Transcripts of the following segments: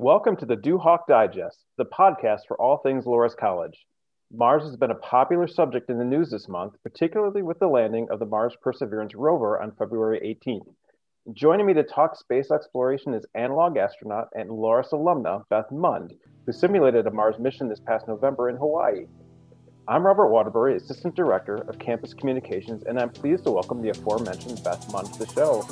Welcome to the Duhawk Digest, the podcast for all things Loras College. Mars has been a popular subject in the news this month, particularly with the landing of the Mars Perseverance rover on February 18th. Joining me to talk space exploration is analog astronaut and Loras alumna Beth Mund, who simulated a Mars mission this past November in Hawaii. I'm Robert Waterbury, Assistant Director of Campus Communications, and I'm pleased to welcome the aforementioned Beth Mund to the show.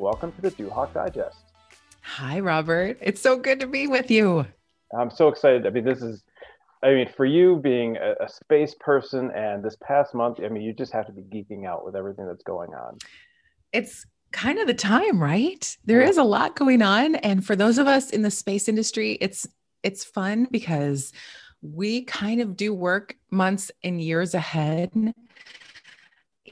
Welcome to the Duhawk Digest. Hi, Robert. It's so good to be with you. I'm so excited. I mean, this is, I mean, for you being a, a space person and this past month, I mean, you just have to be geeking out with everything that's going on. It's kind of the time, right? There is a lot going on. And for those of us in the space industry, it's it's fun because we kind of do work months and years ahead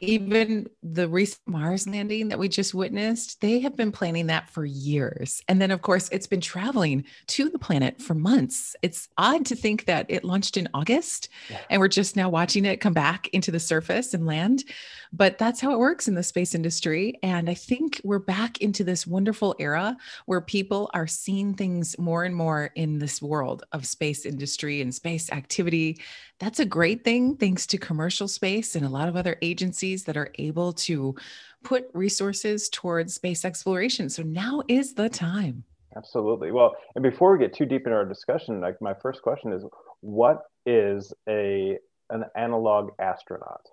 even the recent Mars landing that we just witnessed, they have been planning that for years. And then, of course, it's been traveling to the planet for months. It's odd to think that it launched in August yeah. and we're just now watching it come back into the surface and land. But that's how it works in the space industry. And I think we're back into this wonderful era where people are seeing things more and more in this world of space industry and space activity. That's a great thing, thanks to commercial space and a lot of other agencies that are able to put resources towards space exploration. So now is the time. Absolutely. Well, and before we get too deep into our discussion, like my first question is what is a an analog astronaut?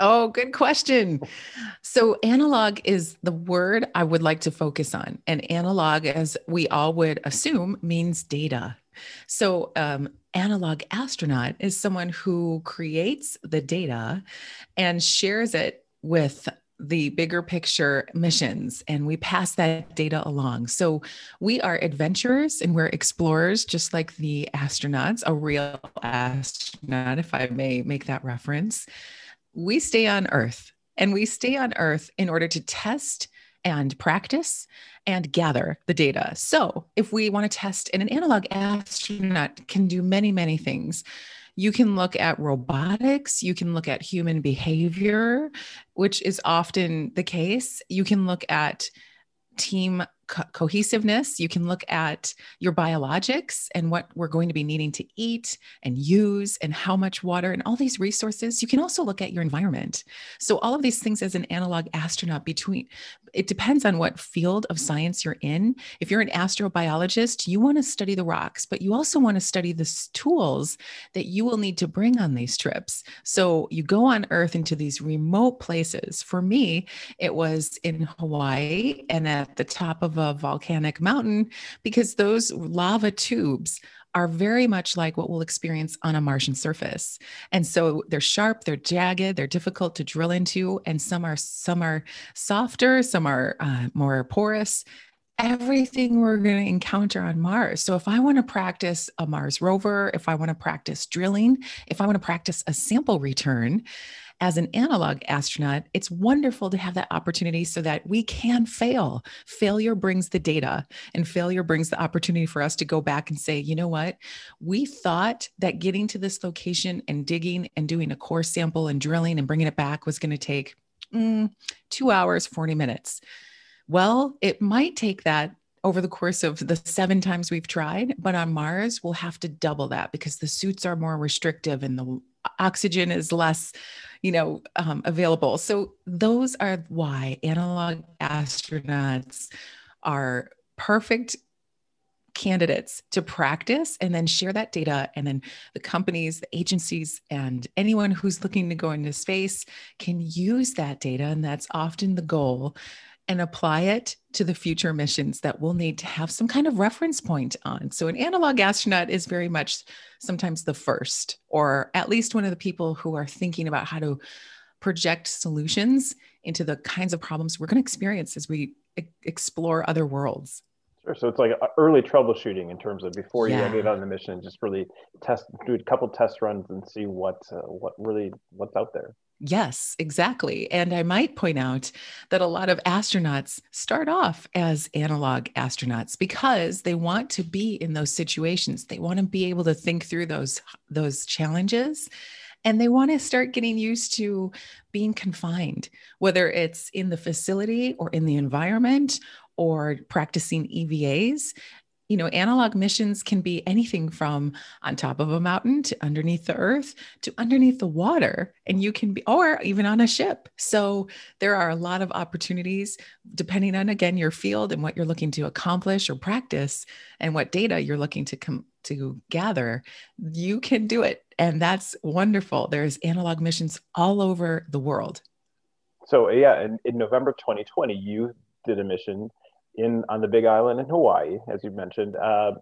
Oh, good question. So, analog is the word I would like to focus on. And analog, as we all would assume, means data. So, um, analog astronaut is someone who creates the data and shares it with the bigger picture missions and we pass that data along. So we are adventurers and we're explorers, just like the astronauts, a real astronaut, if I may make that reference we stay on Earth and we stay on Earth in order to test and practice and gather the data. So, if we want to test, in an analog astronaut can do many, many things. You can look at robotics, you can look at human behavior, which is often the case. You can look at team co- cohesiveness. You can look at your biologics and what we're going to be needing to eat and use and how much water and all these resources. You can also look at your environment. So all of these things as an analog astronaut between it depends on what field of science you're in. If you're an astrobiologist, you want to study the rocks, but you also want to study the tools that you will need to bring on these trips. So you go on Earth into these remote places. For me, it was in Hawaii and at the top of a volcanic mountain because those lava tubes are very much like what we'll experience on a Martian surface. And so they're sharp, they're jagged, they're difficult to drill into, and some are some are softer, some are uh, more porous. Everything we're going to encounter on Mars. So, if I want to practice a Mars rover, if I want to practice drilling, if I want to practice a sample return, as an analog astronaut, it's wonderful to have that opportunity so that we can fail. Failure brings the data, and failure brings the opportunity for us to go back and say, you know what? We thought that getting to this location and digging and doing a core sample and drilling and bringing it back was going to take mm, two hours, 40 minutes. Well, it might take that over the course of the seven times we've tried. But on Mars, we'll have to double that because the suits are more restrictive and the oxygen is less you know um, available. So those are why analog astronauts are perfect candidates to practice and then share that data and then the companies the agencies and anyone who's looking to go into space can use that data and that's often the goal and apply it to the future missions that we'll need to have some kind of reference point on. So, an analog astronaut is very much sometimes the first, or at least one of the people who are thinking about how to project solutions into the kinds of problems we're going to experience as we explore other worlds. Sure. So it's like early troubleshooting in terms of before you get on the mission, just really test, do a couple test runs and see what uh, what really what's out there. Yes, exactly. And I might point out that a lot of astronauts start off as analog astronauts because they want to be in those situations. They want to be able to think through those those challenges and they want to start getting used to being confined, whether it's in the facility or in the environment or practicing EVAs you know, analog missions can be anything from on top of a mountain to underneath the earth to underneath the water. And you can be, or even on a ship. So there are a lot of opportunities depending on, again, your field and what you're looking to accomplish or practice and what data you're looking to come to gather. You can do it. And that's wonderful. There's analog missions all over the world. So, yeah, in, in November 2020, you did a mission in on the Big Island in Hawaii, as you mentioned, uh,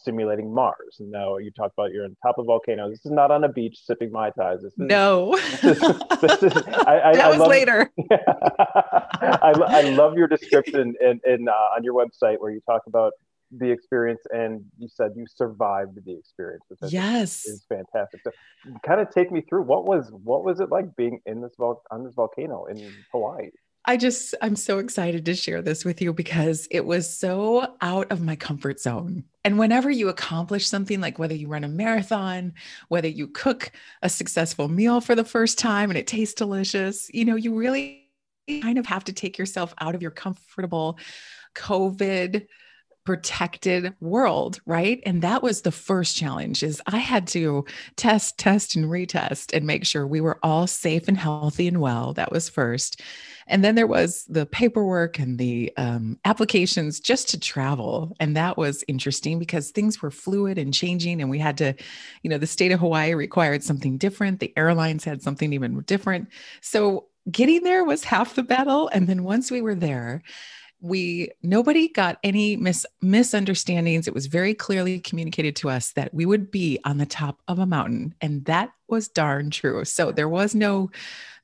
simulating Mars. And now you talk about you're on top of a volcano. This is not on a beach sipping mai tais. This is, no, this is, this is, I, I, that I was love, later. I, I love your description in, in uh, on your website where you talk about the experience and you said you survived the experience which yes is fantastic so kind of take me through what was what was it like being in this vol- on this volcano in hawaii I just, I'm so excited to share this with you because it was so out of my comfort zone. And whenever you accomplish something like whether you run a marathon, whether you cook a successful meal for the first time and it tastes delicious, you know, you really kind of have to take yourself out of your comfortable COVID protected world right? And that was the first challenge is i had to test test and retest and make sure we were all safe and healthy and well. That was first and then there was the paperwork and the um, applications just to travel. And that was interesting because things were fluid and changing. And we had to, you know, the state of Hawaii required something different. The airlines had something even different. So getting there was half the battle. And then once we were there, we nobody got any mis- misunderstandings it was very clearly communicated to us that we would be on the top of a mountain and that was darn true so there was no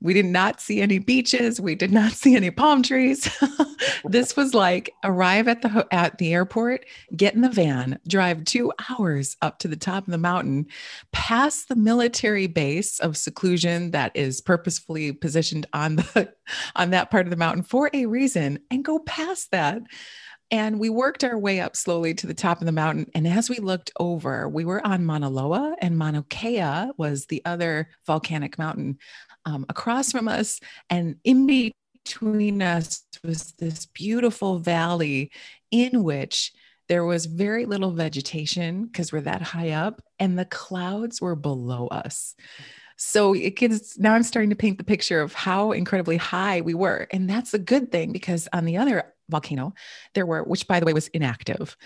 we did not see any beaches. We did not see any palm trees. this was like arrive at the at the airport, get in the van, drive 2 hours up to the top of the mountain, past the military base of seclusion that is purposefully positioned on the on that part of the mountain for a reason and go past that. And we worked our way up slowly to the top of the mountain. And as we looked over, we were on Mauna Loa, and Mauna Kea was the other volcanic mountain um, across from us. And in between us was this beautiful valley in which there was very little vegetation because we're that high up, and the clouds were below us. So it gets now I'm starting to paint the picture of how incredibly high we were. And that's a good thing because on the other volcano, there were, which by the way was inactive,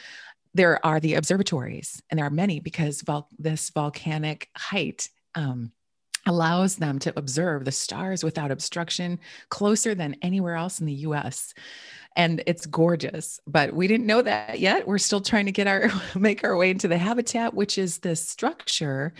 there are the observatories, and there are many because vol- this volcanic height um, allows them to observe the stars without obstruction closer than anywhere else in the US. And it's gorgeous, but we didn't know that yet. We're still trying to get our make our way into the habitat, which is this structure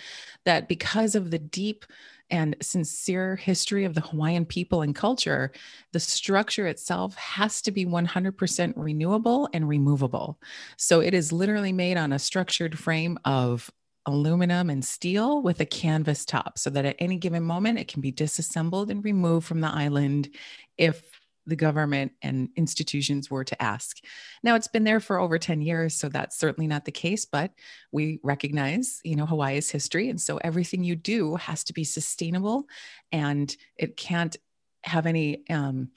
that because of the deep and sincere history of the Hawaiian people and culture, the structure itself has to be 100% renewable and removable. So it is literally made on a structured frame of aluminum and steel with a canvas top so that at any given moment it can be disassembled and removed from the island if the government and institutions were to ask. Now it's been there for over 10 years, so that's certainly not the case, but we recognize, you know, Hawaii's history. And so everything you do has to be sustainable and it can't have any um,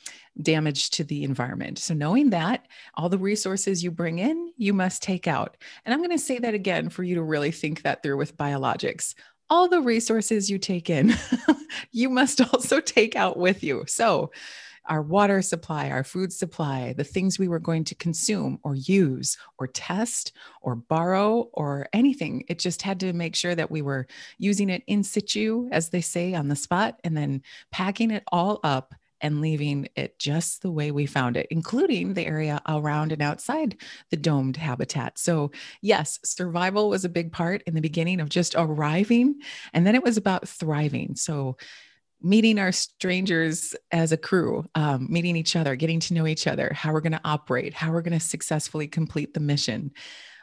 damage to the environment. So, knowing that, all the resources you bring in, you must take out. And I'm going to say that again for you to really think that through with biologics. All the resources you take in, you must also take out with you. So, our water supply, our food supply, the things we were going to consume or use or test or borrow or anything. It just had to make sure that we were using it in situ, as they say, on the spot, and then packing it all up and leaving it just the way we found it, including the area around and outside the domed habitat. So, yes, survival was a big part in the beginning of just arriving, and then it was about thriving. So, meeting our strangers as a crew, um, meeting each other, getting to know each other, how we're going to operate, how we're going to successfully complete the mission.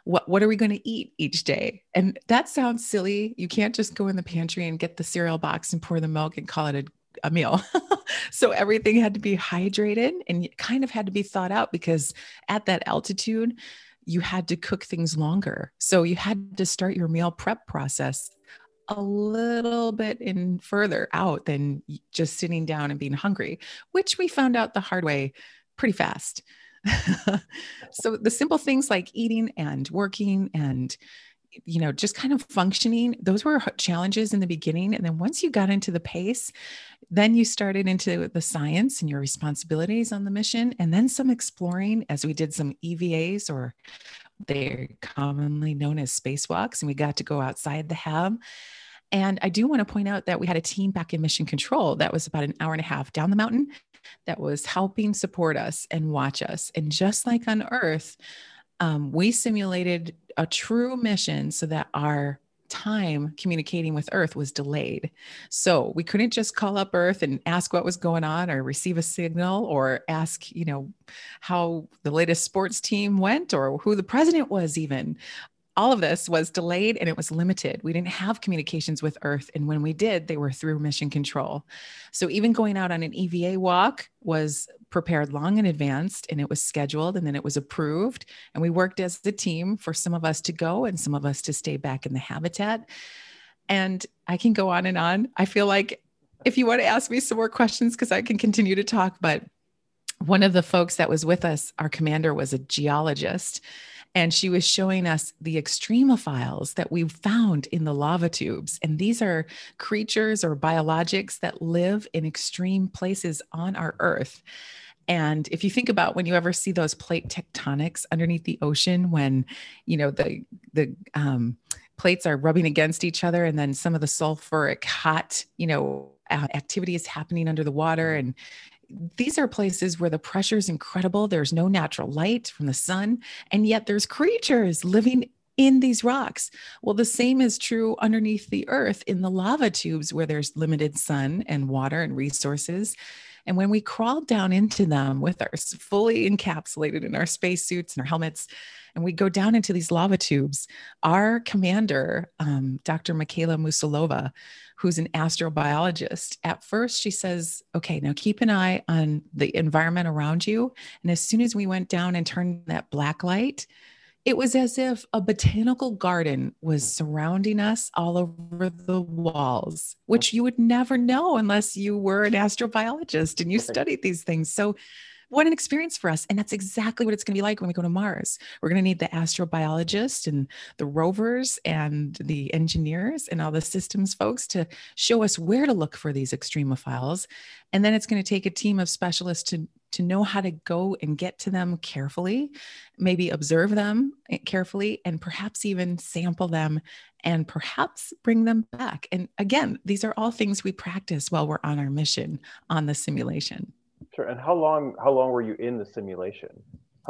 What, what are we going to eat each day? And that sounds silly. You can't just go in the pantry and get the cereal box and pour the milk and call it a a meal. so everything had to be hydrated and kind of had to be thought out because at that altitude, you had to cook things longer. So you had to start your meal prep process a little bit in further out than just sitting down and being hungry, which we found out the hard way pretty fast. so the simple things like eating and working and you know just kind of functioning those were challenges in the beginning and then once you got into the pace then you started into the science and your responsibilities on the mission and then some exploring as we did some evas or they're commonly known as spacewalks and we got to go outside the hab and I do want to point out that we had a team back in Mission Control that was about an hour and a half down the mountain that was helping support us and watch us. And just like on Earth, um, we simulated a true mission so that our time communicating with Earth was delayed. So we couldn't just call up Earth and ask what was going on or receive a signal or ask, you know, how the latest sports team went or who the president was, even all of this was delayed and it was limited. We didn't have communications with Earth. And when we did, they were through mission control. So even going out on an EVA walk was prepared long in advance and it was scheduled and then it was approved. And we worked as a team for some of us to go and some of us to stay back in the habitat. And I can go on and on. I feel like if you want to ask me some more questions, because I can continue to talk, but one of the folks that was with us, our commander was a geologist and she was showing us the extremophiles that we found in the lava tubes. And these are creatures or biologics that live in extreme places on our Earth. And if you think about when you ever see those plate tectonics underneath the ocean, when you know the the um, plates are rubbing against each other, and then some of the sulfuric hot, you know, activity is happening under the water, and these are places where the pressure is incredible. There's no natural light from the sun, and yet there's creatures living in these rocks. Well, the same is true underneath the earth in the lava tubes where there's limited sun and water and resources. And when we crawled down into them with our fully encapsulated in our spacesuits and our helmets, and we go down into these lava tubes, our commander, um, Dr. Michaela Musilova, who's an astrobiologist, at first she says, okay, now keep an eye on the environment around you. And as soon as we went down and turned that black light, it was as if a botanical garden was surrounding us all over the walls, which you would never know unless you were an astrobiologist and you studied these things. So what an experience for us. And that's exactly what it's going to be like when we go to Mars. We're going to need the astrobiologists and the rovers and the engineers and all the systems folks to show us where to look for these extremophiles. And then it's going to take a team of specialists to to know how to go and get to them carefully, maybe observe them eh, carefully, and perhaps even sample them and perhaps bring them back. And again, these are all things we practice while we're on our mission on the simulation. Sure. And how long how long were you in the simulation?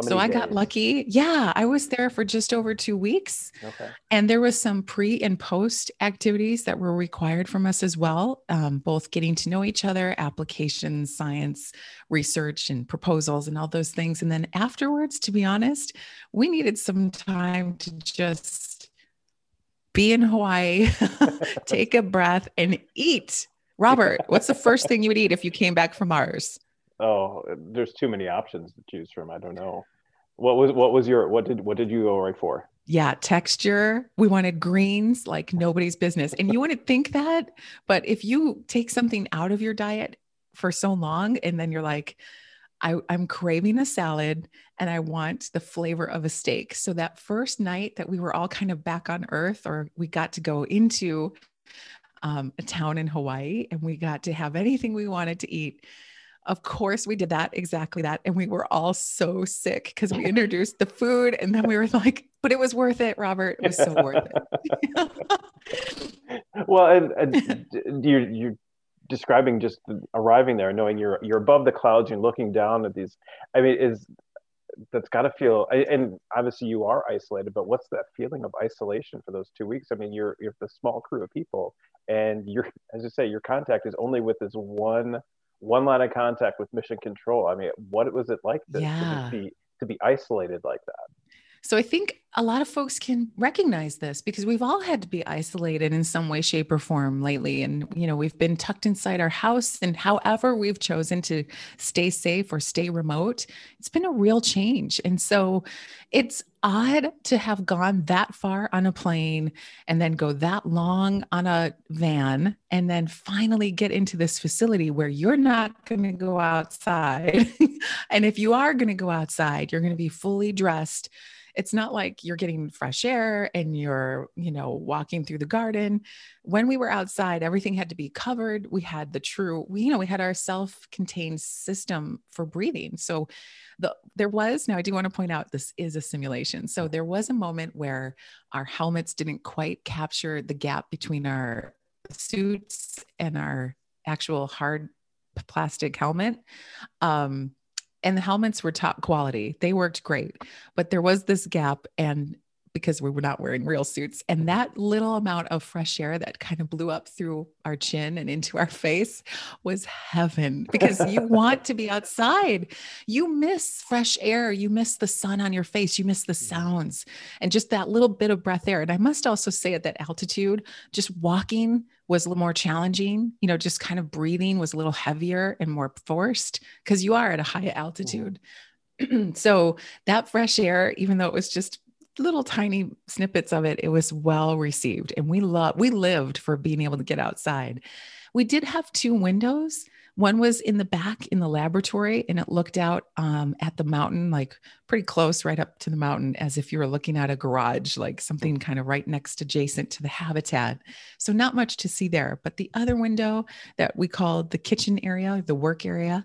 so I days? got lucky. Yeah, I was there for just over two weeks. Okay. And there was some pre and post activities that were required from us as well, um, both getting to know each other, applications, science, research, and proposals, and all those things. And then afterwards, to be honest, we needed some time to just be in Hawaii, take a breath, and eat. Robert, what's the first thing you would eat if you came back from Mars? Oh, there's too many options to choose from. I don't know. What was what was your what did what did you go right for? Yeah, texture. We wanted greens like nobody's business. And you wouldn't think that, but if you take something out of your diet for so long and then you're like, I, am craving a salad and I want the flavor of a steak. So that first night that we were all kind of back on earth, or we got to go into um, a town in Hawaii and we got to have anything we wanted to eat of course, we did that exactly that. And we were all so sick because we introduced the food and then we were like, but it was worth it, Robert. It was so worth it. well, and, and you're, you're describing just arriving there, knowing you're, you're above the clouds, you're looking down at these. I mean, is that's got to feel and obviously you are isolated but what's that feeling of isolation for those two weeks i mean you're you're the small crew of people and you're as you say your contact is only with this one one line of contact with mission control i mean what was it like to, yeah. to be to be isolated like that so I think a lot of folks can recognize this because we've all had to be isolated in some way, shape, or form lately. And, you know, we've been tucked inside our house. And however we've chosen to stay safe or stay remote, it's been a real change. And so it's odd to have gone that far on a plane and then go that long on a van and then finally get into this facility where you're not going to go outside. and if you are going to go outside, you're going to be fully dressed it's not like you're getting fresh air and you're, you know, walking through the garden. When we were outside, everything had to be covered. We had the true, we, you know, we had our self-contained system for breathing. So the there was now I do want to point out this is a simulation. So there was a moment where our helmets didn't quite capture the gap between our suits and our actual hard plastic helmet. Um, and the helmets were top quality. They worked great, but there was this gap and because we were not wearing real suits and that little amount of fresh air that kind of blew up through our chin and into our face was heaven because you want to be outside. You miss fresh air, you miss the sun on your face, you miss the sounds and just that little bit of breath air. And I must also say at that altitude, just walking was a little more challenging. You know, just kind of breathing was a little heavier and more forced because you are at a high altitude. Mm. so that fresh air, even though it was just little tiny snippets of it, it was well received. And we love we lived for being able to get outside. We did have two windows one was in the back in the laboratory, and it looked out um, at the mountain, like pretty close, right up to the mountain, as if you were looking at a garage, like something kind of right next adjacent to the habitat. So, not much to see there. But the other window that we called the kitchen area, the work area,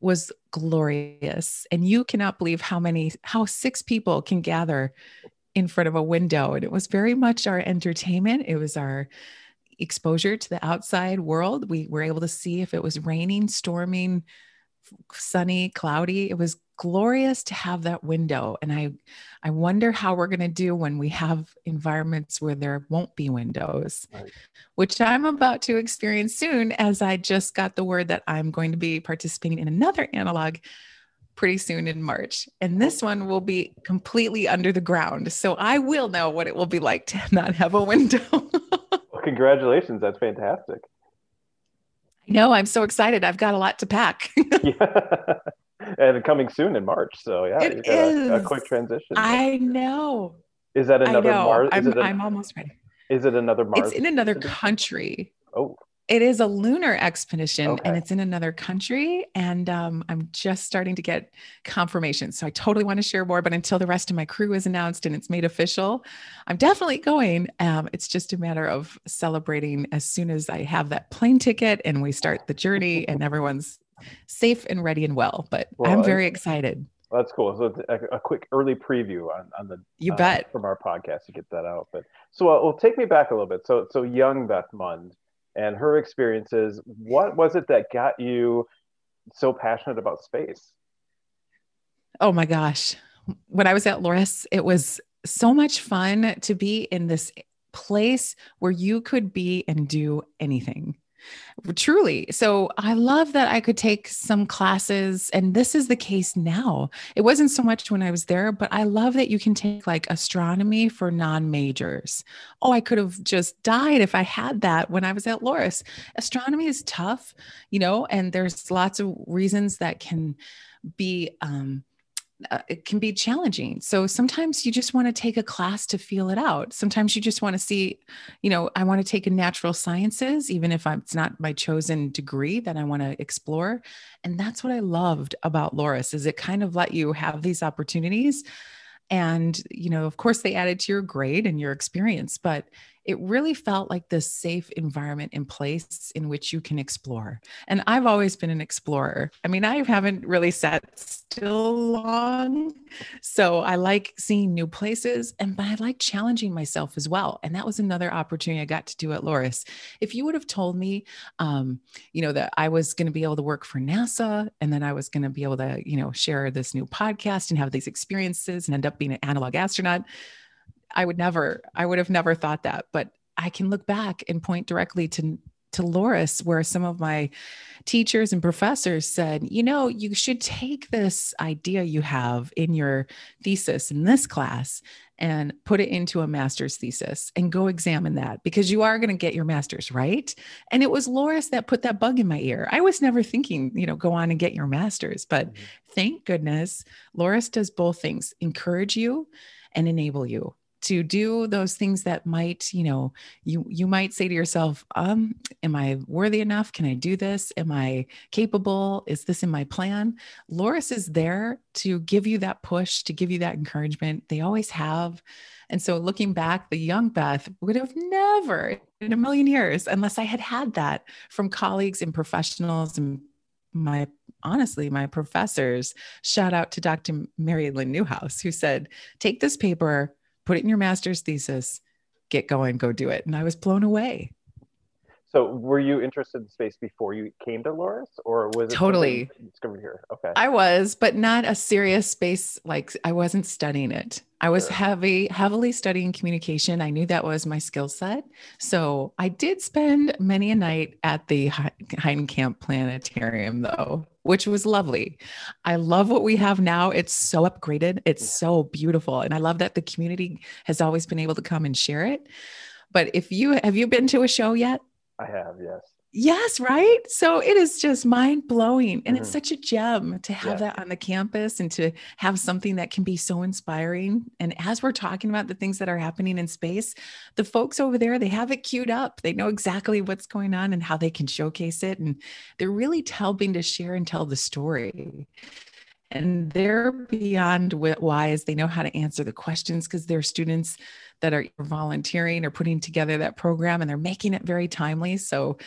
was glorious. And you cannot believe how many, how six people can gather in front of a window. And it was very much our entertainment. It was our exposure to the outside world. We were able to see if it was raining, storming, sunny, cloudy. It was glorious to have that window. And I I wonder how we're going to do when we have environments where there won't be windows, right. which I'm about to experience soon as I just got the word that I'm going to be participating in another analog pretty soon in March. And this one will be completely under the ground. So I will know what it will be like to not have a window. congratulations. That's fantastic. No, I'm so excited. I've got a lot to pack. yeah. And coming soon in March. So yeah, it is. A, a, quick transition. I know. Is that another Mars? I'm, a, I'm almost ready. Is it another Mars? It's in another country. Oh. It is a lunar expedition okay. and it's in another country. And um, I'm just starting to get confirmation. So I totally want to share more. But until the rest of my crew is announced and it's made official, I'm definitely going. Um, it's just a matter of celebrating as soon as I have that plane ticket and we start the journey and everyone's safe and ready and well. But well, I'm very excited. That's cool. So a, a, quick early preview on, on the you uh, bet from our podcast to get that out. But so uh, well, take me back a little bit. So so young Beth Mund and her experiences. What was it that got you so passionate about space? Oh my gosh. When I was at Loras, it was so much fun to be in this place where you could be and do anything. Truly. So I love that I could take some classes, and this is the case now. It wasn't so much when I was there, but I love that you can take like astronomy for non majors. Oh, I could have just died if I had that when I was at Loras. Astronomy is tough, you know, and there's lots of reasons that can be um, uh, it can be challenging. So sometimes you just want to take a class to feel it out. Sometimes you just want to see, you know, I want to take a natural sciences, even if I'm, it's not my chosen degree that I want to explore. And that's what I loved about Loras is it kind of let you have these opportunities. And, you know, of course they added to your grade and your experience, but it really felt like this safe environment in place in which you can explore. And I've always been an explorer. I mean, I haven't really sat still long. So I like seeing new places and but I like challenging myself as well. And that was another opportunity I got to do at Loras. If you would have told me, um, you know, that I was going to be able to work for NASA and then I was going to be able to, you know, share this new podcast and have these experiences and end up being an analog astronaut, I would never, I would have never thought that. But I can look back and point directly to to Loras, where some of my teachers and professors said, you know, you should take this idea you have in your thesis in this class and put it into a master's thesis and go examine that because you are going to get your master's, right? And it was Loras that put that bug in my ear. I was never thinking, you know, go on and get your master's, but mm-hmm. thank goodness Loras does both things encourage you and enable you to do those things that might you know you you might say to yourself um am i worthy enough? Can i do this? Am i capable? Is this in my plan? Loras is there to give you that push to give you that encouragement. They always have. And so looking back the young beth would have never in a million years unless i had had that from colleagues and professionals and my honestly my professors shout out to dr mary lynn newhouse who said take this paper put it in your master's thesis, get going, go do it. And I was blown away. So, were you interested in space before you came to Loras, or was it totally discovered here? Okay, I was, but not a serious space. Like I wasn't studying it. I was sure. heavy, heavily studying communication. I knew that was my skill set, so I did spend many a night at the Heitkamp Planetarium, though, which was lovely. I love what we mm-hmm. have now. It's so upgraded. It's yeah. so beautiful, and I love that the community has always been able to come and share it. But if you have you been to a show yet? I have, yes. Yes, right. So it is just mind blowing. And mm-hmm. it's such a gem to have yeah. that on the campus and to have something that can be so inspiring. And as we're talking about the things that are happening in space, the folks over there, they have it queued up. They know exactly what's going on and how they can showcase it. And they're really helping to share and tell the story and they're beyond wise. They know how to answer the questions because they're students that are volunteering or putting together that program and they're making it very timely. So,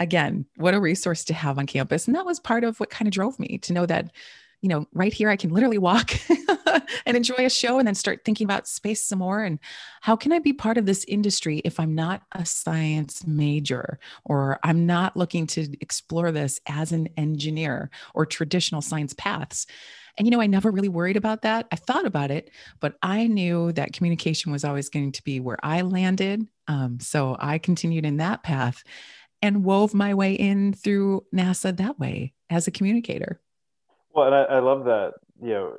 again, what a resource to have on campus. And that was part of what kind of drove me to know that you know, right here, I can literally walk and enjoy a show and then start thinking about space some more. And how can I be part of this industry if I'm not a science major or I'm not looking to explore this as an engineer or traditional science paths? And, you know, I never really worried about that. I thought about it, but I knew that communication was always going to be where I landed. Um, so I continued in that path and wove my way in through NASA that way as a communicator. Well, and I, I love that, you know,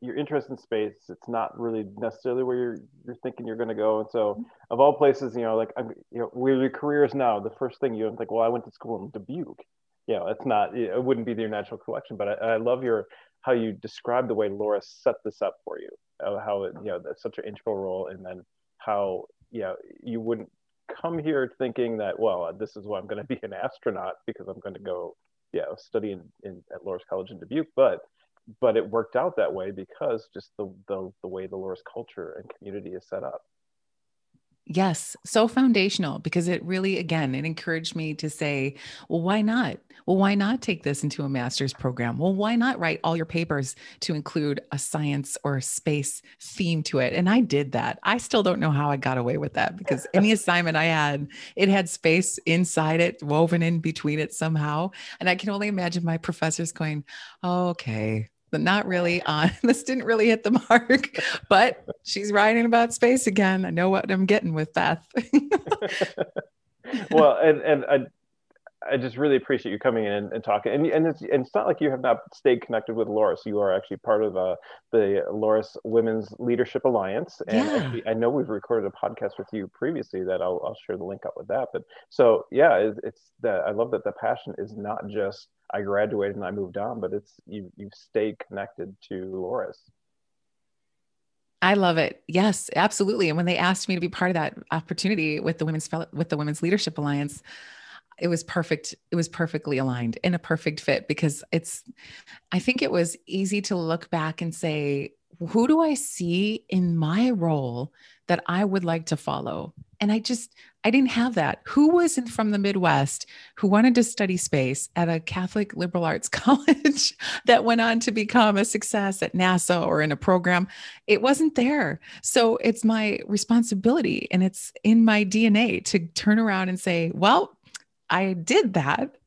your interest in space, it's not really necessarily where you're you're thinking you're going to go. And so, mm-hmm. of all places, you know, like I'm, you know, where your career is now, the first thing you think, well, I went to school in Dubuque. You know, it's not, it wouldn't be your natural collection. But I, I love your how you describe the way Loras set this up for you, how it, you know, that's such an integral role, and then how, you know, you wouldn't come here thinking that, well, uh, this is why I'm going to be an astronaut because I'm going to go yeah, study in, in at Loras College in Dubuque, but but it worked out that way because just the the, the way the Loras culture and community is set up. Yes, so foundational because it really, again, it encouraged me to say, well, why not? Well, why not take this into a master's program? Well, why not write all your papers to include a science or a space theme to it? And I did that. I still don't know how I got away with that because any assignment I had, it had space inside it, woven in between it somehow. And I can only imagine my professors going, oh, okay, not really on. This didn't really hit the mark, but she's writing about space again. I know what I'm getting with Beth. well, and and I, I just really appreciate you coming in and, and talking. And and it's and it's not like you have not stayed connected with Loras. You are actually part of uh, the Loras Women's Leadership Alliance. And yeah. actually, I know we've recorded a podcast with you previously that I'll I'll share the link up with that. But so yeah, it's, it's that I love that the passion is not just I graduated and I moved on, but it's you you've stayed connected to Loras. I love it. Yes, absolutely. And when they asked me to be part of that opportunity with the women's with the Women's Leadership Alliance, it was perfect. It was perfectly aligned and a perfect fit because it's I think it was easy to look back and say, who do I see in my role that I would like to follow? And I just, I didn't have that. Who was in, from the Midwest who wanted to study space at a Catholic liberal arts college that went on to become a success at NASA or in a program? It wasn't there. So it's my responsibility and it's in my DNA to turn around and say, well, I did that.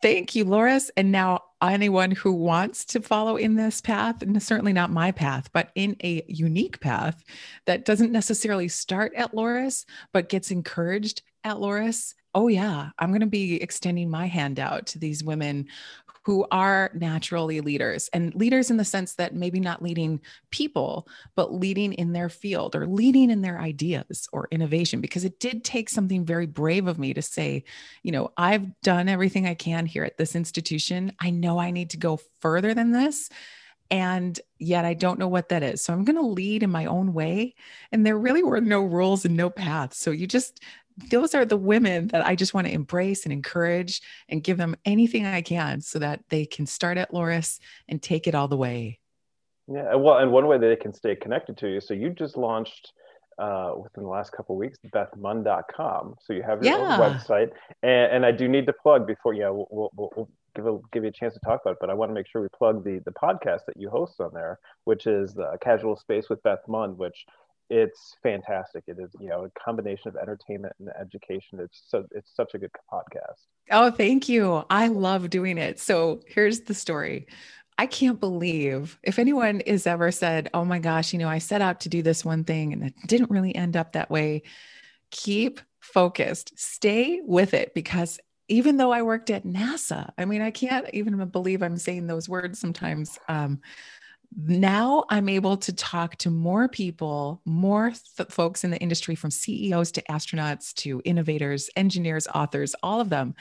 Thank you, Loras. And now anyone who wants to follow in this path, and certainly not my path, but in a unique path that doesn't necessarily start at Loras, but gets encouraged at Loras. Oh, yeah, I'm going to be extending my hand out to these women who are naturally leaders and leaders in the sense that maybe not leading people, but leading in their field or leading in their ideas or innovation. Because it did take something very brave of me to say, you know, I've done everything I can here at this institution. I know I need to go further than this. And yet I don't know what that is. So I'm going to lead in my own way. And there really were no rules and no paths. So you just those are the women that I just want to embrace and encourage and give them anything I can so that they can start at Loras and take it all the way. Yeah, well, and one way that they can stay connected to you. So you just launched uh, within the last couple weeks, bethmund.com. So you have your yeah. own website, and, and, I do need to plug before, yeah, we'll, we'll, we'll, give a, give you a chance to talk about it, but I want to make sure we plug the the podcast that you host on there, which is the Casual Space with Beth Mund, which it's fantastic. It is, you know, a combination of entertainment and education. It's so it's such a good podcast. Oh, thank you. I love doing it. So here's the story. I can't believe if anyone has ever said, Oh my gosh, you know, I set out to do this one thing and it didn't really end up that way. Keep focused, stay with it because even though I worked at NASA, I mean, I can't even believe I'm saying those words sometimes. Um, now I'm able to talk to more people, more th- folks in the industry from CEOs to astronauts to innovators, engineers, authors, all of them.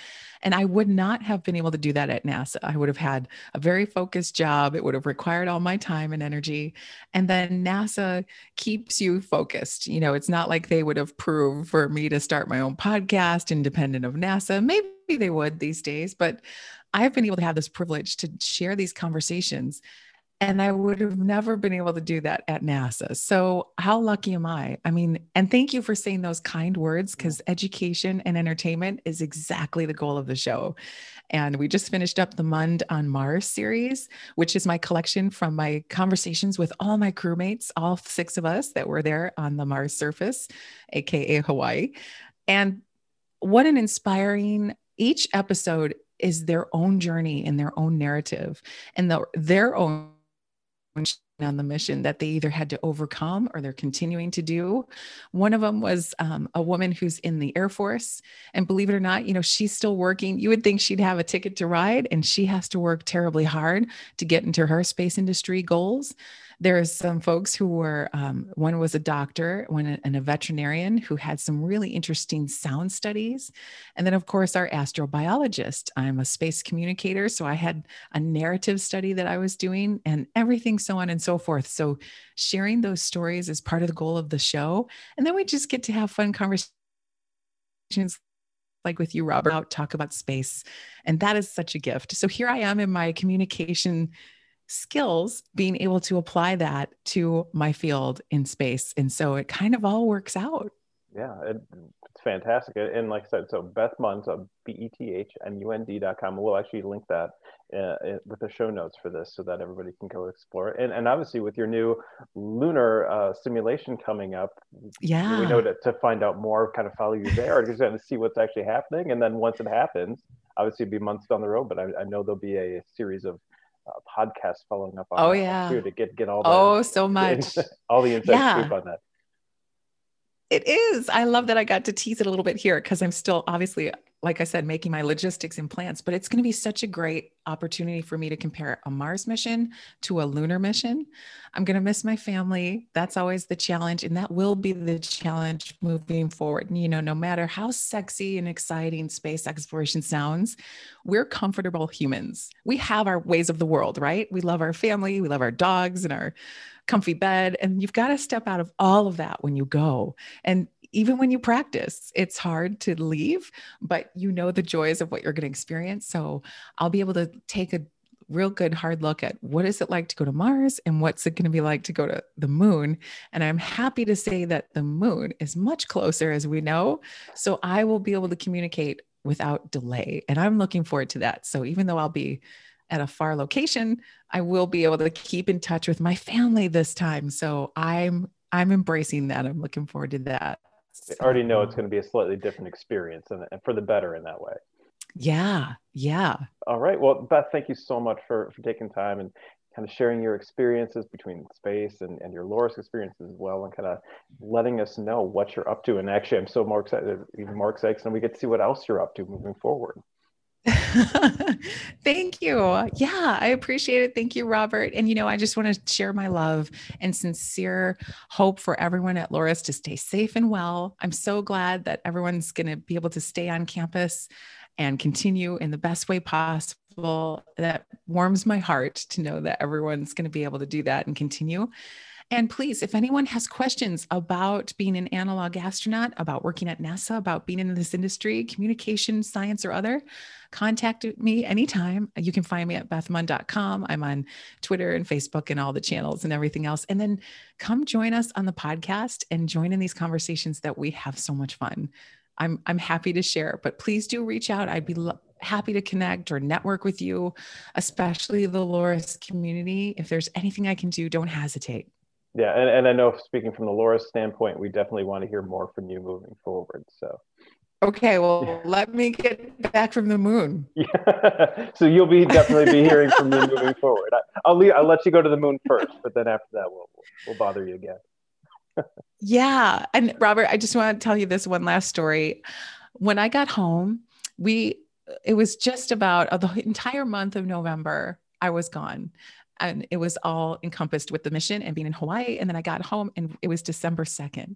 And I would not have been able to do that at NASA. I would have had a very focused job. It would have required all my time and energy. And then NASA keeps you focused. You know, it's not like they would have proved for me to start my own podcast independent of NASA. Maybe they would these days, but I've been able to have this privilege to share these conversations and I would have never been able to do that at NASA. So, how lucky am I? I mean, and thank you for saying those kind words because education and entertainment is exactly the goal of the show. And we just finished up the Mund on Mars series, which is my collection from my conversations with all my crewmates, all six of us that were there on the Mars surface, AKA Hawaii. And what an inspiring, each episode is their own journey and their own narrative and the, their own on the mission that they either had to overcome or they're continuing to do. One of them was um, a woman who's in the Air Force. And believe it or not, you know, she's still working. You would think she'd have a ticket to ride, and she has to work terribly hard to get into her space industry goals there's some folks who were um, one was a doctor one and a veterinarian who had some really interesting sound studies. And then of course our astrobiologist. I'm a space communicator so i had a narrative study that i was doing and everything so on and so forth. So sharing those stories is part of the goal of the show. And then we just get to have fun conversations like with you robert talk about space. And that is such a gift. So here i am in my communication skills being able to apply that to my field in space. And so it kind of all works out. Yeah, it, it's fantastic. And like I said, so Beth Mund, so B-E-T-H-M-U-N-D dot com. We'll actually link that uh, with the show notes for this so that everybody can go explore. And, and obviously with your new lunar uh, simulation coming up, yeah, we know to, to find out more, kind of follow you there because to see what's actually happening. And then once it happens, obviously it'll be months down the road, but I, I know there'll be a series of uh, podcast following up on oh yeah. too, to get get all the, oh so much. all the inside yeah. scoop on that. It is. I love that i got to tease it a little bit here because i'm still obviously like I said, making my logistics in plants, but it's going to be such a great opportunity for me to compare a Mars mission to a lunar mission. I'm going to miss my family. That's always the challenge. And that will be the challenge moving forward. And, you know, no matter how sexy and exciting space exploration sounds, we're comfortable humans. We have our ways of the world, right? We love our family, we love our dogs and our comfy bed. And you've got to step out of all of that when you go. And even when you practice, it's hard to leave, but you know the joys of what you're going to experience. So I'll be able to take a real good hard look at what is it like to go to Mars and what's it going to be like to go to the moon. And I'm happy to say that the moon is much closer as we know. So I will be able to communicate without delay. And I'm looking forward to that. So even though I'll be at a far location, I will be able to keep in touch with my family this time. So I'm I'm embracing that. I'm looking forward to that. I already know it's going to be a slightly different experience and, and for the better in that way. Yeah, yeah. All right. Well, Beth, thank you so much for, for taking time and kind of sharing your experiences between space and, and your Loras experiences as well, and kind of letting us know what you're up to. And actually, I'm so more excited, even more excited, and we get to see what else you're up to moving forward. Thank you. Yeah, I appreciate it. Thank you, Robert. And, you know, I just want to share my love and sincere hope for everyone at Loras to stay safe and well. I'm so glad that everyone's going to be able to stay on campus and continue in the best way possible. That warms my heart to know that everyone's going to be able to do that and continue. And please, if anyone has questions about being an analog astronaut, about working at NASA, about being in this industry, communication, science, or other, contact me anytime. You can find me at bethmund.com. I'm on Twitter and Facebook and all the channels and everything else. And then come join us on the podcast and join in these conversations that we have so much fun. I'm I'm happy to share, but please do reach out. I'd be lo- happy to connect or network with you, especially the Loras community. If there's anything I can do, don't hesitate. Yeah, and, and I know speaking from the Loras standpoint, we definitely want to hear more from you moving forward. So Okay, well, yeah. let me get back from the moon. Yeah. so you'll be definitely be hearing from me moving forward. I, will leave, I'll let you go to the moon first, but then after that, we'll we'll bother you again. yeah. And Robert, I just want to tell you this one last story. When I got home, we, it was just about uh, the entire month of November, I was gone. And it was all encompassed with the mission and being in Hawaii. And then I got home and it was December 2nd.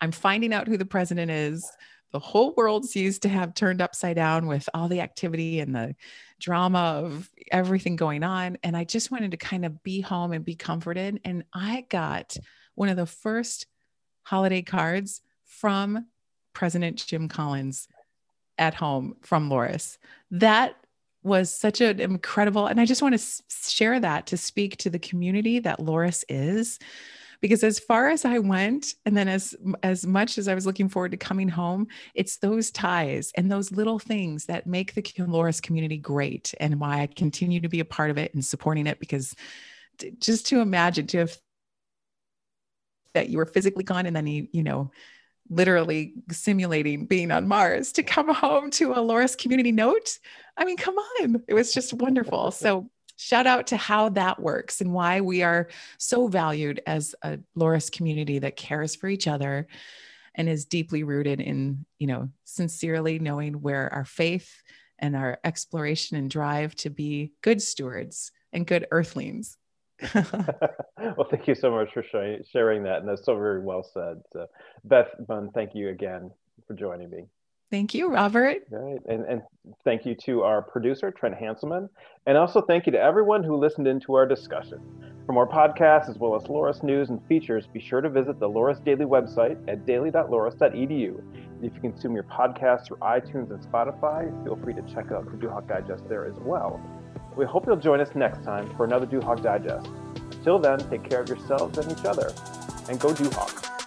I'm finding out who the president is. The whole world seems to have turned upside down with all the activity and the drama of everything going on. And I just wanted to kind of be home and be comforted. And I got one of the first holiday cards from President Jim Collins at home from Loras. That was such an incredible, and I just want to share that to speak to the community that Loras is. Because as far as I went, and then as as much as I was looking forward to coming home, it's those ties and those little things that make the Loras community great, and why I continue to be a part of it and supporting it. Because just to imagine to have that you were physically gone and then you, you know, literally simulating being on Mars to come home to a Loras community note. I mean, come on. It was just wonderful. So shout out to how that works and why we are so valued as a Loras community that cares for each other and is deeply rooted in, you know, sincerely knowing where our faith and our exploration and drive to be good stewards and good earthlings well, thank you so much for sharing that. And that's so very well said. So, Beth Mund, thank you again for joining me. Thank you, Robert. Right. And, and thank you to our producer, Trent Hanselman. And also thank you to everyone who listened into our discussion. For more podcasts, as well as Loras news and features, be sure to visit the Loras Daily website at daily.loras.edu. If you consume your podcasts through iTunes and Spotify, feel free to check out the Duhawk Digest there as well. We hope you'll join us next time for another Duhawk Digest. Until then, take care of yourselves and each other, and go Duhawk.